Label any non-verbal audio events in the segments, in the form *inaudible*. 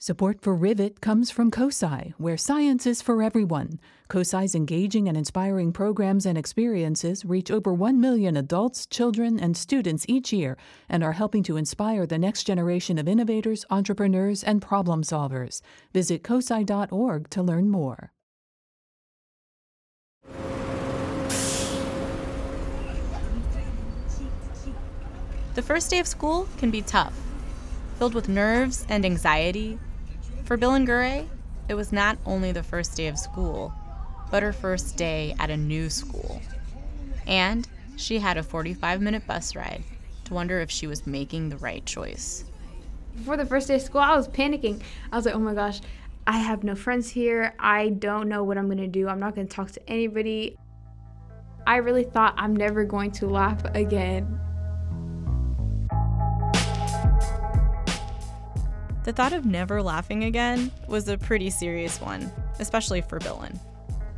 Support for Rivet comes from COSI, where science is for everyone. COSI's engaging and inspiring programs and experiences reach over 1 million adults, children, and students each year and are helping to inspire the next generation of innovators, entrepreneurs, and problem solvers. Visit COSI.org to learn more. The first day of school can be tough, filled with nerves and anxiety for Billin Gura, it was not only the first day of school, but her first day at a new school. And she had a 45 minute bus ride to wonder if she was making the right choice. Before the first day of school, I was panicking. I was like, oh my gosh, I have no friends here. I don't know what I'm to do. I'm not to talk to anybody. I really thought I'm never going to laugh again. The thought of never laughing again was a pretty serious one, especially for Billin.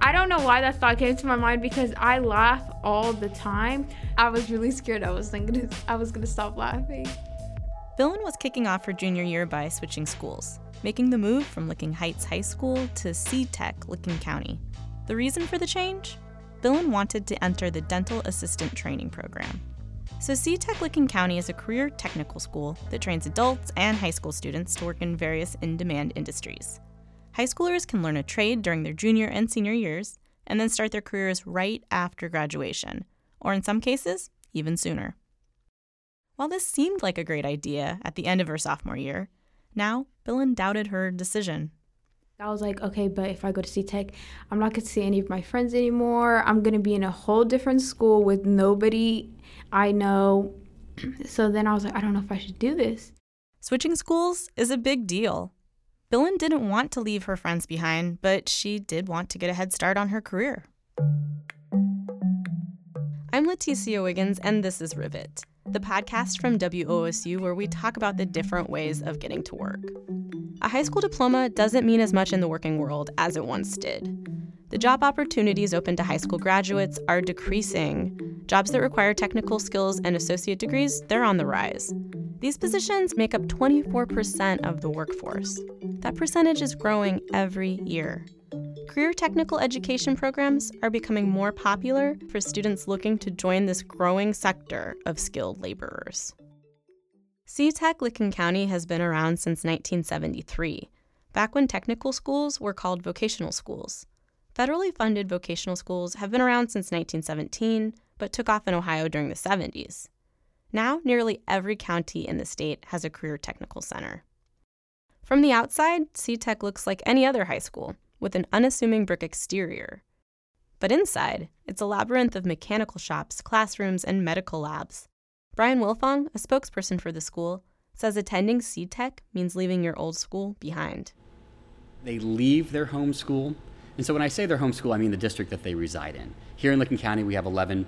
I don't know why that thought came to my mind because I laugh all the time. I was really scared I was thinking I was gonna stop laughing. Billin was kicking off her junior year by switching schools, making the move from Licking Heights High School to C-Tech Licking County. The reason for the change? Billin wanted to enter the dental assistant training program. So, C-Tech Licking County is a career technical school that trains adults and high school students to work in various in demand industries. High schoolers can learn a trade during their junior and senior years and then start their careers right after graduation, or in some cases, even sooner. While this seemed like a great idea at the end of her sophomore year, now Billin doubted her decision. I was like, okay, but if I go to C-Tech, I'm not going to see any of my friends anymore. I'm going to be in a whole different school with nobody I know. *clears throat* So then I was like, I don't know if I should do this. Switching schools is a big deal. Billin didn't want to leave her friends behind, but she did want to get a head start on her career. I'm Leticia Wiggins, and this is Rivet, the podcast from WOSU where we talk about the different ways of getting to work. A high school diploma doesn't mean as much in the working world as it once did. The job opportunities open to high school graduates are decreasing. Jobs that require technical skills and associate degrees, they're on the rise. These positions make up 24% of the workforce. That percentage is growing every year. Career technical education programs are becoming more popular for students looking to join this growing sector of skilled laborers. C-Tech Licking County has been around since 1973, back when technical schools were called vocational schools. Federally funded vocational schools have been around since 1917, but took off in Ohio during the 70s. Now, nearly every county in the state has a career technical center. From the outside, C-Tech looks like any other high school, with an unassuming brick exterior. But inside, it's a labyrinth of mechanical shops, classrooms, and medical labs. Brian Wilfong, a spokesperson for the school, says attending C-Tech means leaving your old school behind. They leave their home school. And so when I say their home school, I mean the district that they reside in. Here in Licking County, we have 11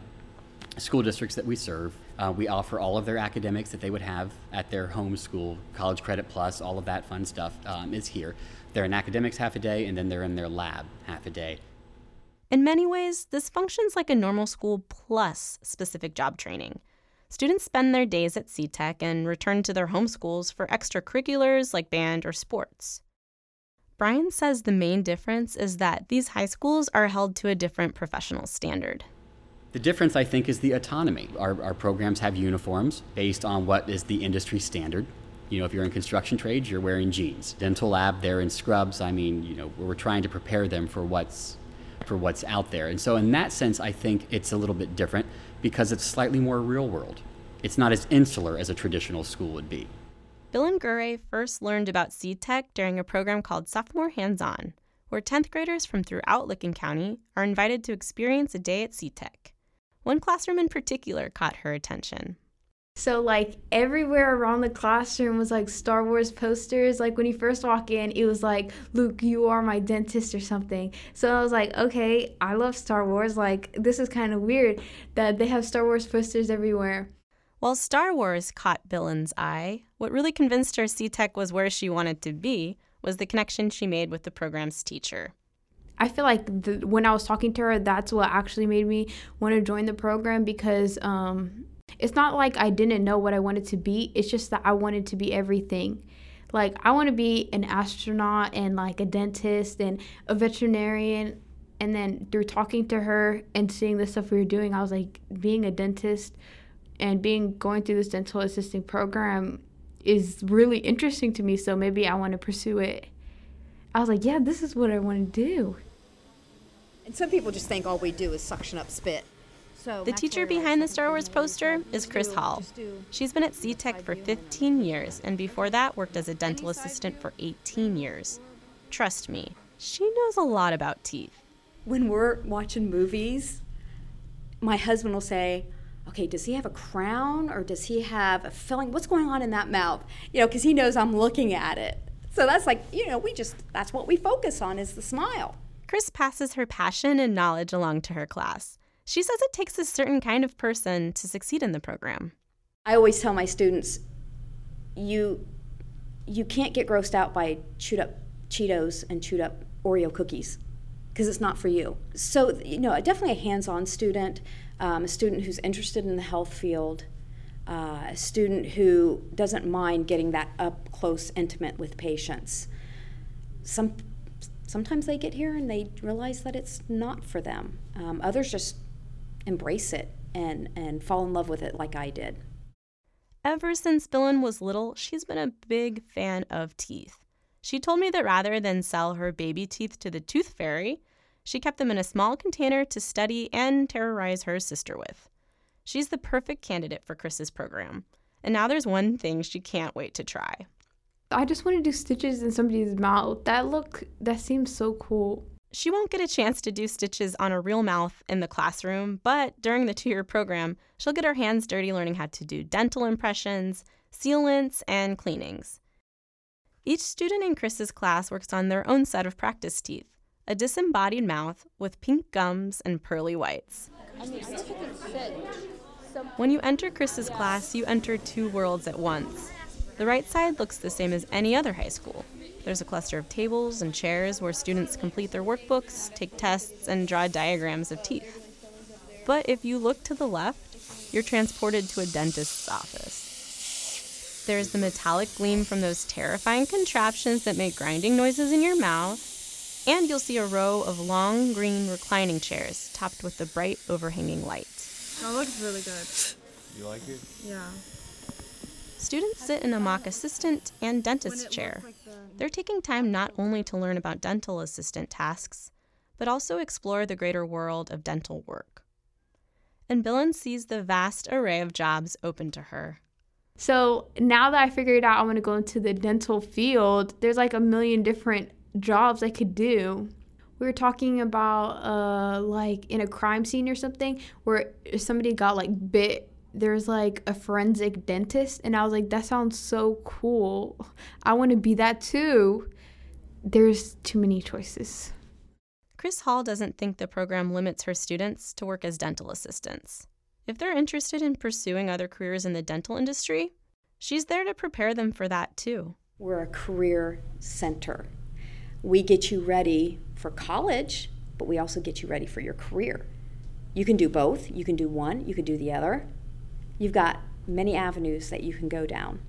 school districts that we serve. Uh, we offer all of their academics that they would have at their home school, College Credit Plus, all of that fun stuff um, is here. They're in academics half a day, and then they're in their lab half a day. In many ways, this functions like a normal school plus specific job training. Students spend their days at C-Tech and return to their home schools for extracurriculars like band or sports. Brian says the main difference is that these high schools are held to a different professional standard. The difference, I think, is the autonomy. Our, our programs have uniforms based on what is the industry standard. You know, if you're in construction trades, you're wearing jeans. Dental lab, they're in scrubs. I mean, you know, we're trying to prepare them for what's for what's out there. And so, in that sense, I think it's a little bit different because it's slightly more real world. It's not as insular as a traditional school would be. Billin Gura first learned about C-Tech during a program called Sophomore Hands On, where 10th graders from throughout Licking County are invited to experience a day at C-Tech. One classroom in particular caught her attention. So like everywhere around the classroom was like Star Wars posters. Like when you first walk in, it was like, "Luke, you are my dentist" or something. So I was like, "Okay, I love Star Wars. Like this is kind of weird that they have Star Wars posters everywhere." While Star Wars caught Billin's eye, what really convinced her C-Tech was where she wanted to be was the connection she made with the program's teacher. I feel like the, when I was talking to her, that's what actually made me want to join the program because um, it's not like I didn't know what I wanted to be. It's just that I wanted to be everything. Like, I want to be an astronaut and like a dentist and a veterinarian. And then through talking to her and seeing the stuff we were doing, I was like, being a dentist and being going through this dental assisting program is really interesting to me. So maybe I want to pursue it. I was like, yeah, this is what I want to do. And some people just think all we do is suction up spit. So the teacher behind the Star Wars poster is Chris Hall. She's been at CTech for 15 years and before that worked as a dental assistant for 18 years. Trust me, she knows a lot about teeth. When we're watching movies, my husband will say, okay, does he have a crown or does he have a filling? What's going on in that mouth? You know, because he knows I'm looking at it. So that's like, you know, we just, that's what we focus on is the smile. Chris passes her passion and knowledge along to her class. She says it takes a certain kind of person to succeed in the program. I always tell my students, you you can't get grossed out by chewed up Cheetos and chewed up Oreo cookies because it's not for you. So, you know, definitely a hands on student, um, a student who's interested in the health field, uh, a student who doesn't mind getting that up close, intimate with patients. Some, sometimes they get here and they realize that it's not for them. Um, others just embrace it and, and fall in love with it like I did. Ever since Billin was little, she's been a big fan of teeth. She told me that rather than sell her baby teeth to the tooth fairy, she kept them in a small container to study and terrorize her sister with. She's the perfect candidate for Chris's program. And now there's one thing she can't wait to try. I just want to do stitches in somebody's mouth. That look that seems so cool. She won't get a chance to do stitches on a real mouth in the classroom, but during the two year program, she'll get her hands dirty learning how to do dental impressions, sealants, and cleanings. Each student in Chris's class works on their own set of practice teeth a disembodied mouth with pink gums and pearly whites. When you enter Chris's class, you enter two worlds at once. The right side looks the same as any other high school there's a cluster of tables and chairs where students complete their workbooks, take tests, and draw diagrams of teeth. But if you look to the left, you're transported to a dentist's office. There's the metallic gleam from those terrifying contraptions that make grinding noises in your mouth, and you'll see a row of long green reclining chairs topped with the bright overhanging lights. That looks really good. You like it? Yeah. Students sit in a mock assistant and dentist chair. They're taking time not only to learn about dental assistant tasks, but also explore the greater world of dental work. And Billin sees the vast array of jobs open to her. So now that I figured out I want to go into the dental field, there's like a million different jobs I could do. We were talking about uh, like in a crime scene or something where somebody got like bit there's like a forensic dentist and I was like that sounds so cool. I want to be that too. There's too many choices. Chris Hall doesn't think the program limits her students to work as dental assistants. If they're interested in pursuing other careers in the dental industry, she's there to prepare them for that too. We're a career center. We get you ready for college, but we also get you ready for your career. You can do both. You can do one, you can do the other you've got many avenues that you can go down.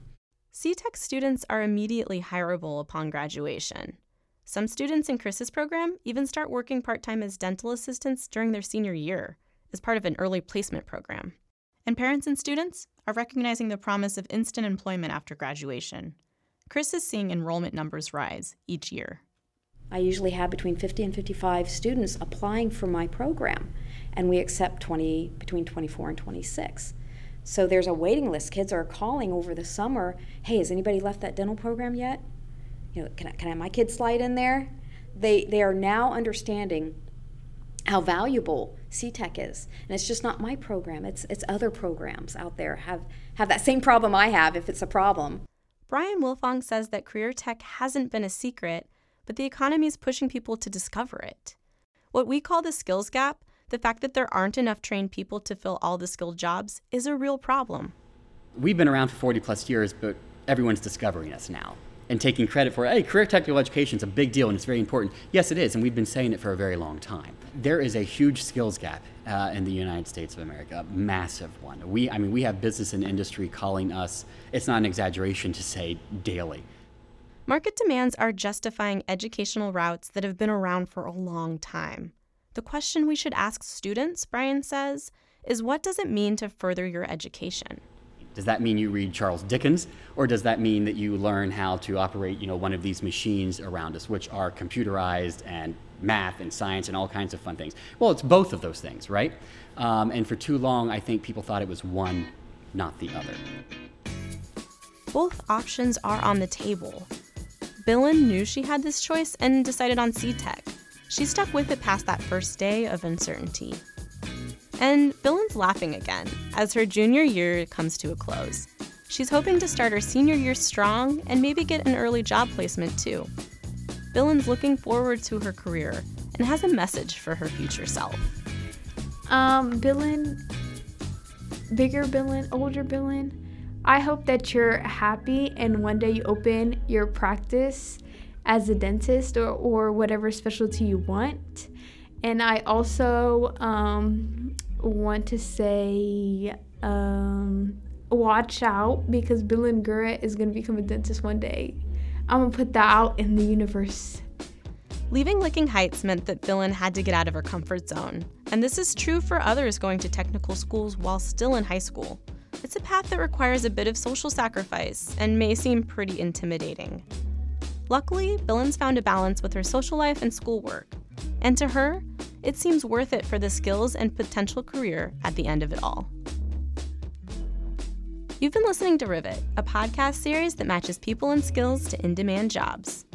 CTech students are immediately hireable upon graduation. Some students in Chris's program even start working part time as dental assistants during their senior year as part of an early placement program. And parents and students are recognizing the promise of instant employment after graduation. Chris is seeing enrollment numbers rise each year. I usually have between 50 and 55 students applying for my program, and we accept 20 between 24 and 26. So there's a waiting list. Kids are calling over the summer. Hey, has anybody left that dental program yet? You know, can I, can I my kid slide in there? They they are now understanding how valuable CTech is, and it's just not my program. It's it's other programs out there have have that same problem I have if it's a problem. Brian Wilfong says that career tech hasn't been a secret, but the economy is pushing people to discover it. What we call the skills gap the fact that there aren't enough trained people to fill all the skilled jobs is a real problem. We've been around for 40 plus years, but everyone's discovering us now and taking credit for, hey, career technical education is a big deal and it's very important. Yes, it is, and we've been saying it for a very long time. There is a huge skills gap uh, in the United States of America, a massive one. We, I mean, we have business and industry calling us, it's not an exaggeration to say daily. Market demands are justifying educational routes that have been around for a long time. The question we should ask students, Brian says, is what does it mean to further your education? Does that mean you read Charles Dickens, or does that mean that you learn how to operate, you know, one of these machines around us, which are computerized and math and science and all kinds of fun things? Well, it's both of those things, right? Um, and for too long, I think people thought it was one, not the other. Both options are on the table. Billin knew she had this choice and decided on C-Tech. She stuck with it past that first day of uncertainty. And Billin's laughing again as her junior year comes to a close. She's hoping to start her senior year strong and maybe get an early job placement too. Billin's looking forward to her career and has a message for her future self. Um, Billin, bigger Billin, older Billin, I hope that you're happy and one day you open your practice as a dentist or, or whatever specialty you want. And I also um, want to say um, watch out because Billin Gura is going to become a dentist one day. I'm going to put that out in the universe. Leaving Licking Heights meant that Billin had to get out of her comfort zone. And this is true for others going to technical schools while still in high school. It's a path that requires a bit of social sacrifice and may seem pretty intimidating. Luckily, Billin's found a balance with her social life and schoolwork. And to her, it seems worth it for the skills and potential career at the end of it all. You've been listening to Rivet, a podcast series that matches people and skills to in demand jobs.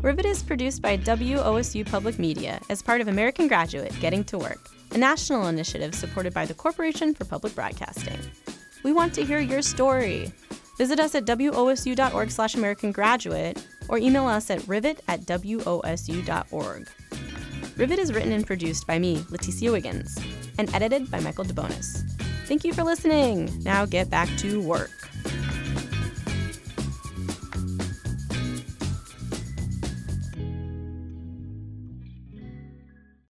Rivet is produced by WOSU Public Media as part of American Graduate Getting to Work, a national initiative supported by the Corporation for Public Broadcasting. We want to hear your story. Visit us at wosu.org slash American Graduate or email us at rivet at wosu.org. Rivet is written and produced by me, Leticia Wiggins, and edited by Michael DeBonis. Thank you for listening. Now get back to work.